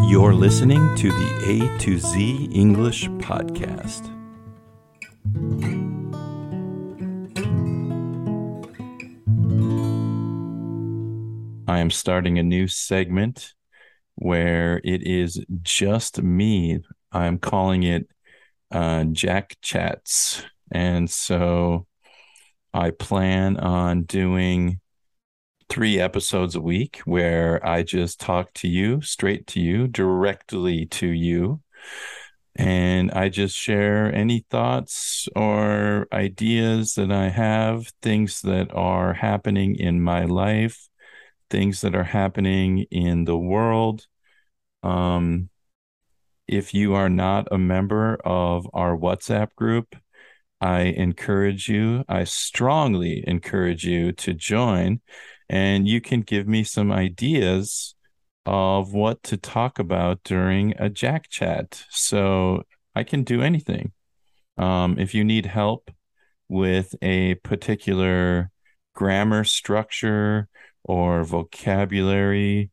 You're listening to the A to Z English Podcast. I am starting a new segment where it is just me. I'm calling it uh, Jack Chats. And so I plan on doing three episodes a week where I just talk to you, straight to you, directly to you. And I just share any thoughts or ideas that I have, things that are happening in my life, things that are happening in the world. Um, if you are not a member of our WhatsApp group, I encourage you, I strongly encourage you to join and you can give me some ideas of what to talk about during a Jack chat. So I can do anything. Um, if you need help with a particular grammar structure or vocabulary,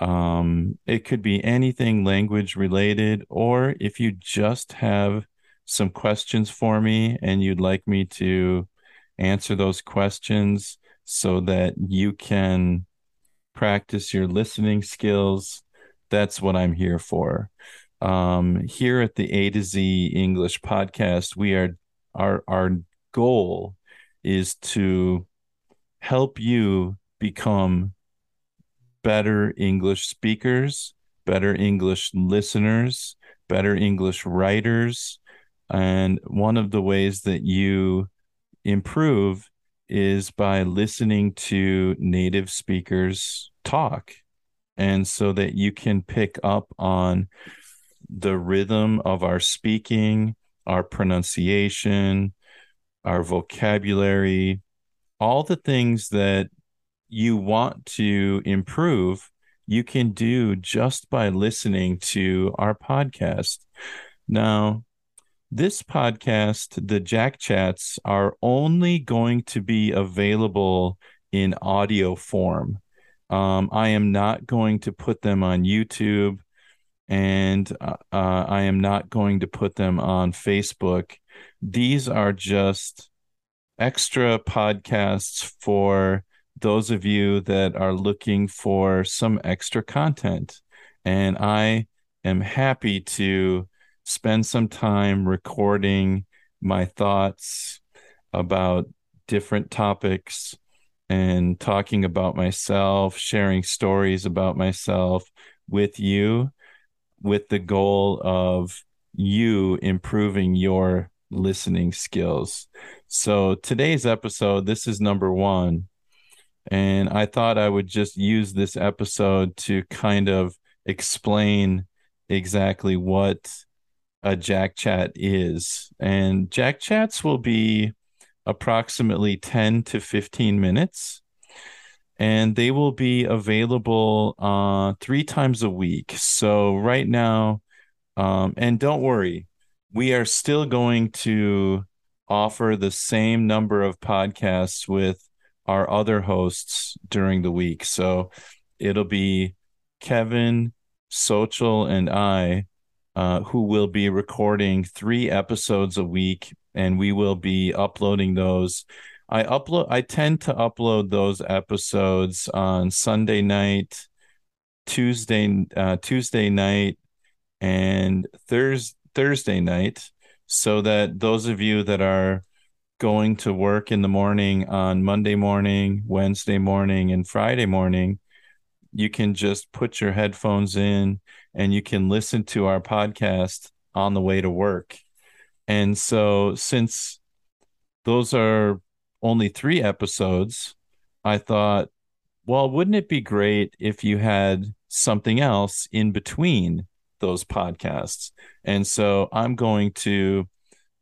um, it could be anything language related, or if you just have some questions for me and you'd like me to answer those questions, so that you can practice your listening skills. That's what I'm here for. Um, here at the A to Z English podcast, we are our our goal is to help you become better English speakers, better English listeners, better English writers. And one of the ways that you improve is by listening to native speakers talk. And so that you can pick up on the rhythm of our speaking, our pronunciation, our vocabulary, all the things that you want to improve, you can do just by listening to our podcast. Now, this podcast, the Jack Chats, are only going to be available in audio form. Um, I am not going to put them on YouTube and uh, uh, I am not going to put them on Facebook. These are just extra podcasts for those of you that are looking for some extra content. And I am happy to spend some time recording my thoughts about different topics and talking about myself, sharing stories about myself with you with the goal of you improving your listening skills. So today's episode, this is number one. And I thought I would just use this episode to kind of explain exactly what a Jack Chat is. And Jack Chats will be approximately 10 to 15 minutes. And they will be available uh, three times a week. So, right now, um, and don't worry, we are still going to offer the same number of podcasts with our other hosts during the week. So, it'll be Kevin, Social, and I uh, who will be recording three episodes a week, and we will be uploading those. I upload. I tend to upload those episodes on Sunday night, Tuesday, uh, Tuesday night, and Thursday Thursday night, so that those of you that are going to work in the morning on Monday morning, Wednesday morning, and Friday morning, you can just put your headphones in and you can listen to our podcast on the way to work. And so, since those are only three episodes, I thought well, wouldn't it be great if you had something else in between those podcasts? And so I'm going to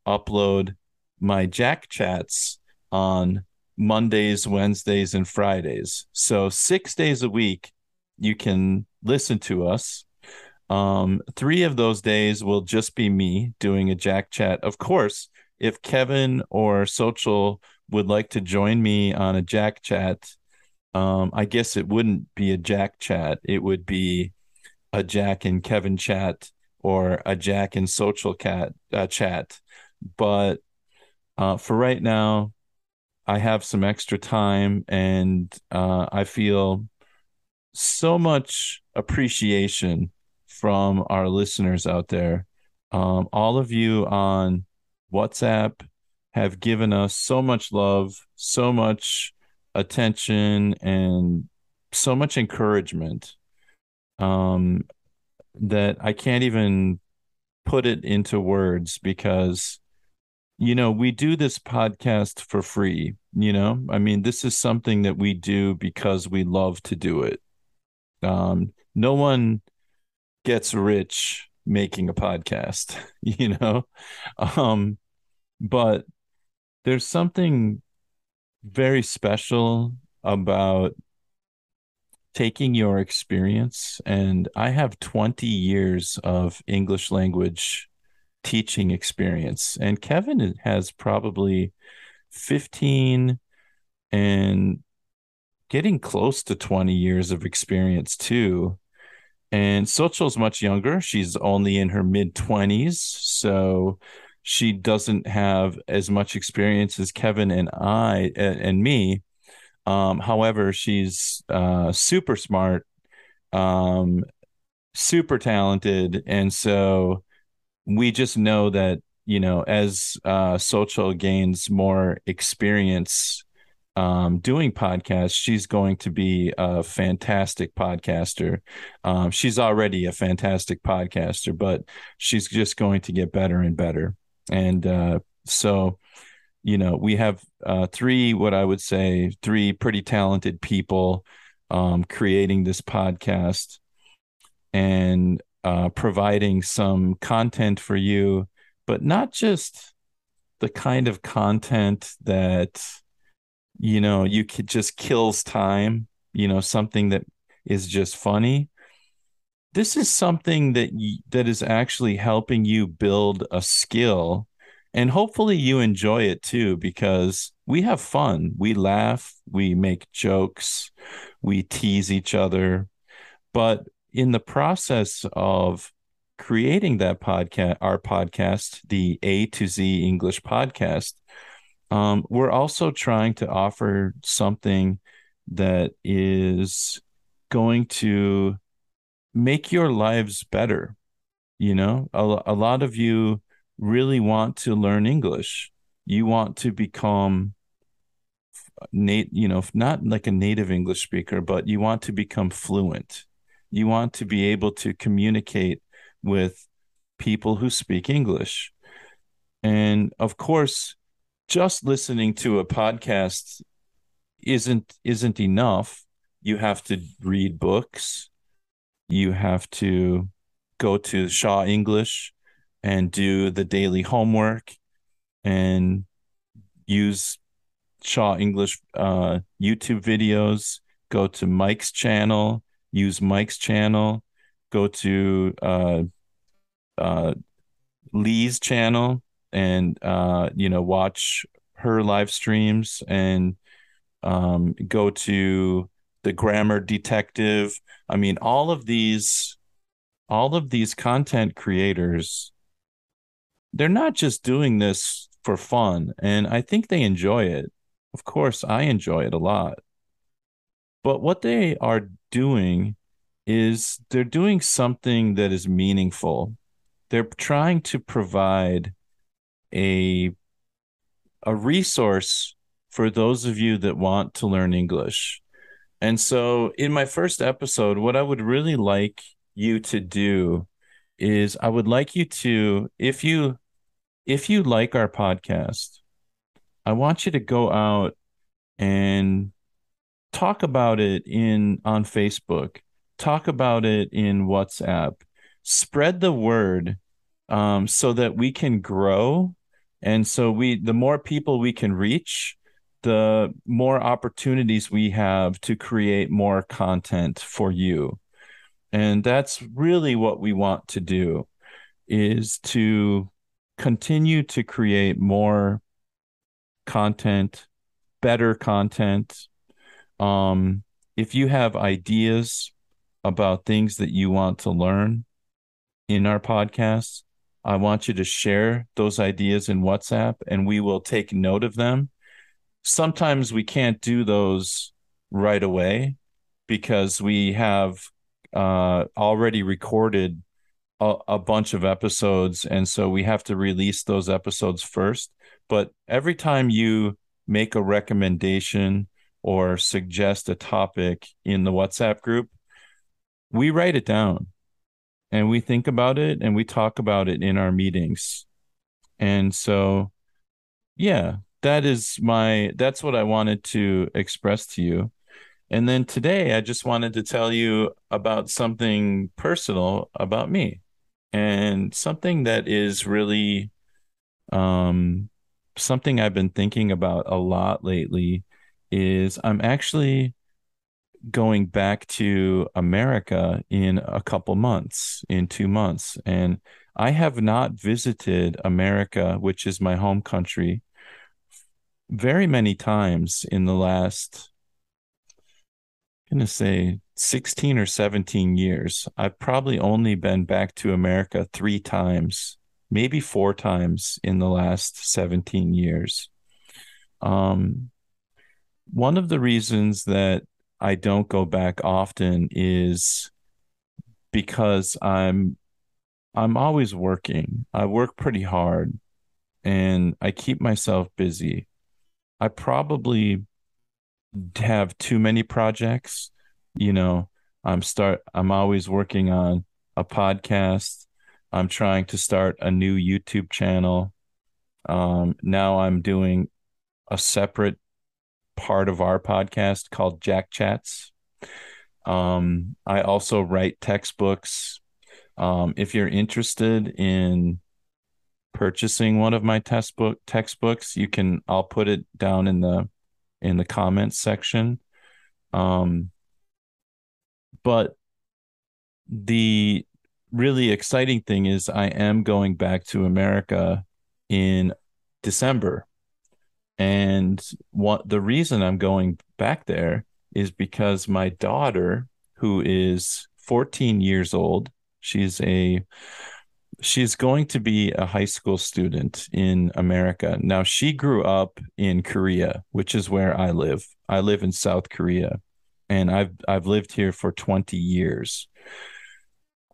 upload my Jack chats on Mondays, Wednesdays, and Fridays. So six days a week, you can listen to us. Um, three of those days will just be me doing a Jack chat. Of course, if Kevin or Social would like to join me on a Jack chat, um, I guess it wouldn't be a Jack chat. It would be a Jack and Kevin chat or a Jack and Social cat uh, chat. But uh, for right now, I have some extra time and uh, I feel so much appreciation from our listeners out there. Um, all of you on WhatsApp have given us so much love, so much attention, and so much encouragement um, that I can't even put it into words because you know, we do this podcast for free. You know, I mean, this is something that we do because we love to do it. Um, no one gets rich making a podcast, you know, um, but there's something very special about taking your experience and i have 20 years of english language teaching experience. And Kevin has probably 15 and getting close to 20 years of experience too. And Social's much younger. She's only in her mid 20s. So she doesn't have as much experience as Kevin and I and, and me. Um, however, she's uh, super smart, um, super talented. And so we just know that you know as uh, gains more experience um, doing podcasts, she's going to be a fantastic podcaster. Um, she's already a fantastic podcaster, but she's just going to get better and better. And uh, so, you know, we have uh, three, what I would say, three pretty talented people um, creating this podcast. And uh, providing some content for you, but not just the kind of content that you know you could just kills time. You know, something that is just funny. This is something that y- that is actually helping you build a skill, and hopefully you enjoy it too because we have fun. We laugh, we make jokes, we tease each other, but in the process of creating that podcast, our podcast, the A to Z English podcast, um, we're also trying to offer something that is going to make your lives better. You know, a, a lot of you really want to learn English. You want to become nat- you know, not like a native English speaker, but you want to become fluent you want to be able to communicate with people who speak English. And of course, just listening to a podcast isn't isn't enough. You have to read books. You have to go to Shaw English and do the daily homework and use Shaw English uh, YouTube videos. Go to Mike's channel use Mike's channel, go to uh, uh, Lee's channel, and uh, you know watch her live streams, and um, go to the Grammar Detective. I mean, all of these, all of these content creators, they're not just doing this for fun, and I think they enjoy it. Of course, I enjoy it a lot. But what they are doing is they're doing something that is meaningful. They're trying to provide a a resource for those of you that want to learn English. And so in my first episode what I would really like you to do is I would like you to if you if you like our podcast, I want you to go out and talk about it in on Facebook, talk about it in WhatsApp, spread the word um, so that we can grow. And so we the more people we can reach, the more opportunities we have to create more content for you. And that's really what we want to do is to continue to create more content, better content. Um, if you have ideas about things that you want to learn in our podcast, I want you to share those ideas in WhatsApp and we will take note of them. Sometimes we can't do those right away because we have uh, already recorded a, a bunch of episodes. And so we have to release those episodes first. But every time you make a recommendation or suggest a topic in the WhatsApp group, we write it down and we think about it and we talk about it in our meetings. And so, yeah, that is my, that's what I wanted to express to you. And then today, I just wanted to tell you about something personal about me and something that is really um, something I've been thinking about a lot lately is I'm actually going back to America in a couple months, in two months. And I have not visited America, which is my home country, very many times in the last, I'm going to say 16 or 17 years, I've probably only been back to America three times, maybe four times in the last 17 years. Um, one of the reasons that I don't go back often is because I'm I'm always working. I work pretty hard and I keep myself busy. I probably have too many projects you know i'm start i'm always working on a podcast i'm trying to start a new youtube channel um, now i'm doing a separate part of our podcast called jack chats. Um, i also write textbooks. Um, if you're interested in purchasing one of my textbook textbooks you can i'll put it down in the in the comments section. Um, but the really exciting thing is I am going back to America in December. And what the reason I'm going back there is because my daughter, who is 14 years old, she's a she's going to be a high school student in America. Now she grew up in Korea, which is where I live. I live in South Korea and I've I've lived here for 20 years.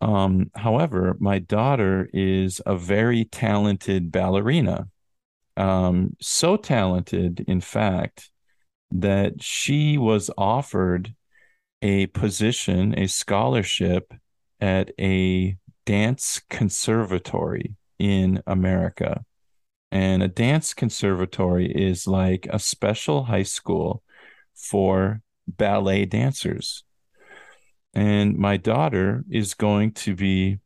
Um, however, my daughter is a very talented ballerina. Um, so talented, in fact, that she was offered a position, a scholarship at a dance conservatory in America. And a dance conservatory is like a special high school for ballet dancers. And my daughter is going to be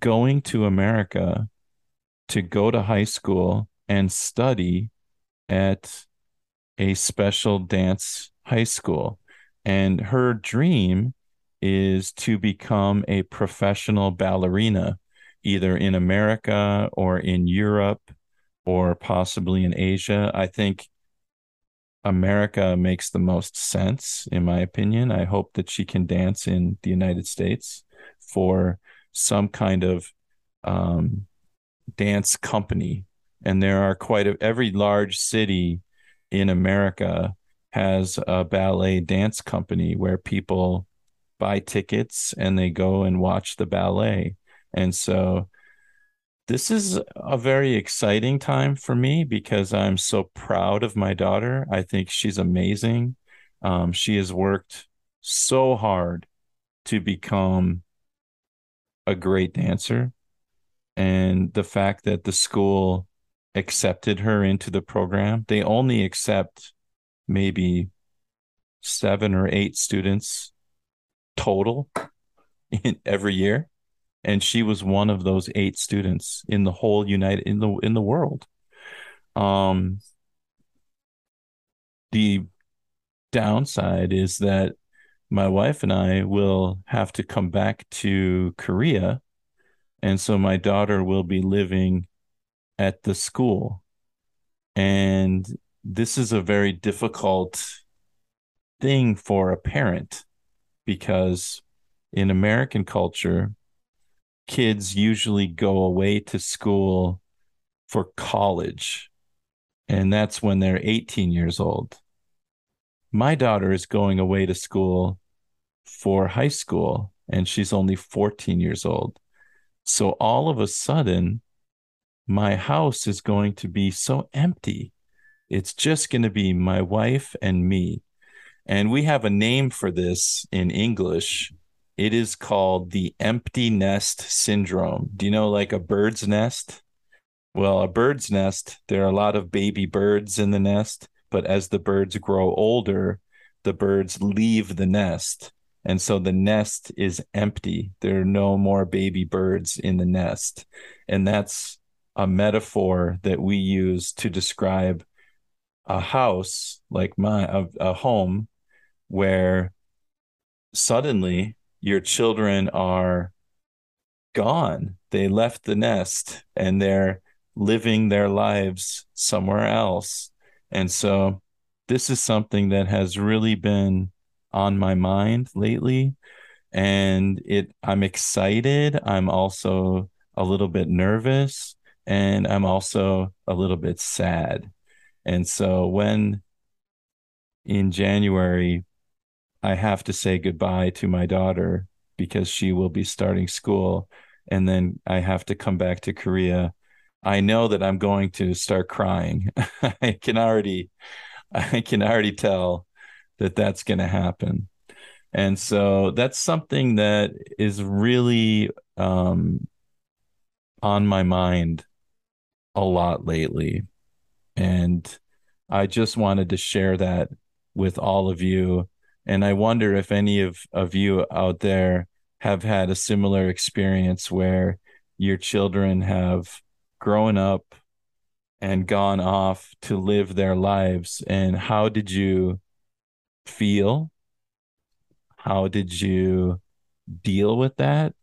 going to America to go to high school and study at a special dance high school. And her dream is to become a professional ballerina, either in America or in Europe or possibly in Asia. I think America makes the most sense, in my opinion. I hope that she can dance in the United States for some kind of um, dance company. And there are quite a, every large city in America has a ballet dance company where people buy tickets and they go and watch the ballet. And so this is a very exciting time for me because I'm so proud of my daughter. I think she's amazing. Um, she has worked so hard to become a great dancer. And the fact that the school accepted her into the program, they only accept maybe seven or eight students total in every year. And she was one of those eight students in the whole united in the in the world. Um the downside is that my wife and I will have to come back to Korea. And so my daughter will be living at the school and this is a very difficult thing for a parent because in American culture kids usually go away to school for college, and that's when they're 18 years old. My daughter is going away to school for high school, and she's only 14 years old. So all of a sudden, my house is going to be so empty. It's just going to be my wife and me. And we have a name for this in English. It is called the empty nest syndrome. Do you know, like a bird's nest? Well, a bird's nest, there are a lot of baby birds in the nest, but as the birds grow older, the birds leave the nest. And so the nest is empty. There are no more baby birds in the nest. And that's a metaphor that we use to describe a house like my a, a home where suddenly your children are gone. They left the nest and they're living their lives somewhere else. And so this is something that has really been on my mind lately and it I'm excited. I'm also a little bit nervous and I'm also a little bit sad. And so when in January I have to say goodbye to my daughter because she will be starting school and then I have to come back to Korea. I know that I'm going to start crying. I can already I can already tell that that's going to happen. And so that's something that is really um, on my mind a lot lately. And I just wanted to share that with all of you and I wonder if any of, of you out there have had a similar experience where your children have grown up and gone off to live their lives. And how did you feel? How did you deal with that?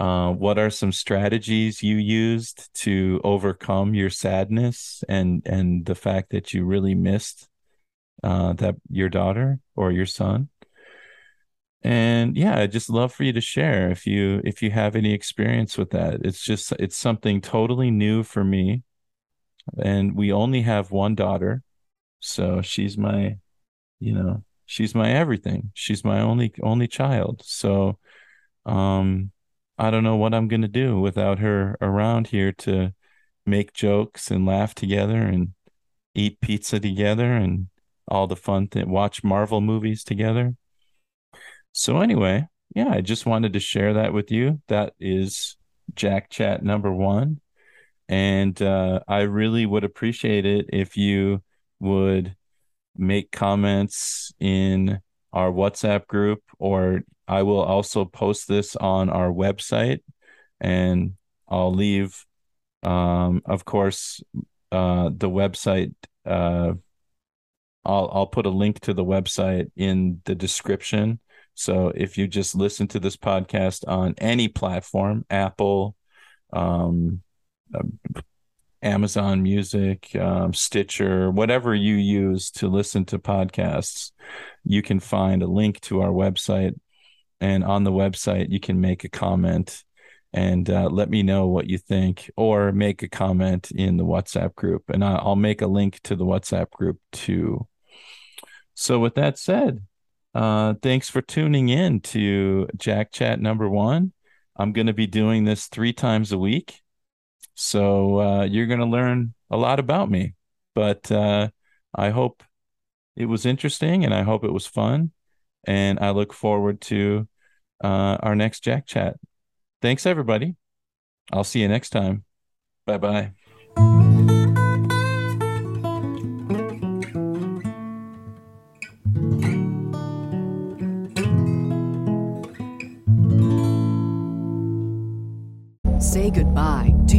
Uh, what are some strategies you used to overcome your sadness and and the fact that you really missed uh, that your daughter or your son? And yeah I'd just love for you to share if you if you have any experience with that. It's just it's something totally new for me. And we only have one daughter so she's my you know she's my everything. She's my only only child. So um i don't know what i'm going to do without her around here to make jokes and laugh together and eat pizza together and all the fun thing, watch Marvel movies together. So anyway, yeah, I just wanted to share that with you. That is Jack Chat number one. And uh, I really would appreciate it if you would make comments in our WhatsApp group, or I will also post this on our website. And I'll leave, um, of course, uh, the website uh, I'll I'll put a link to the website in the description. So if you just listen to this podcast on any platform, Apple, um, Amazon Music, um, Stitcher, whatever you use to listen to podcasts, you can find a link to our website. And on the website, you can make a comment and uh, let me know what you think, or make a comment in the WhatsApp group. And I'll make a link to the WhatsApp group too. So, with that said, uh, thanks for tuning in to Jack Chat number one. I'm going to be doing this three times a week. So, uh, you're going to learn a lot about me. But uh, I hope it was interesting and I hope it was fun. And I look forward to uh, our next Jack Chat. Thanks, everybody. I'll see you next time. Bye bye.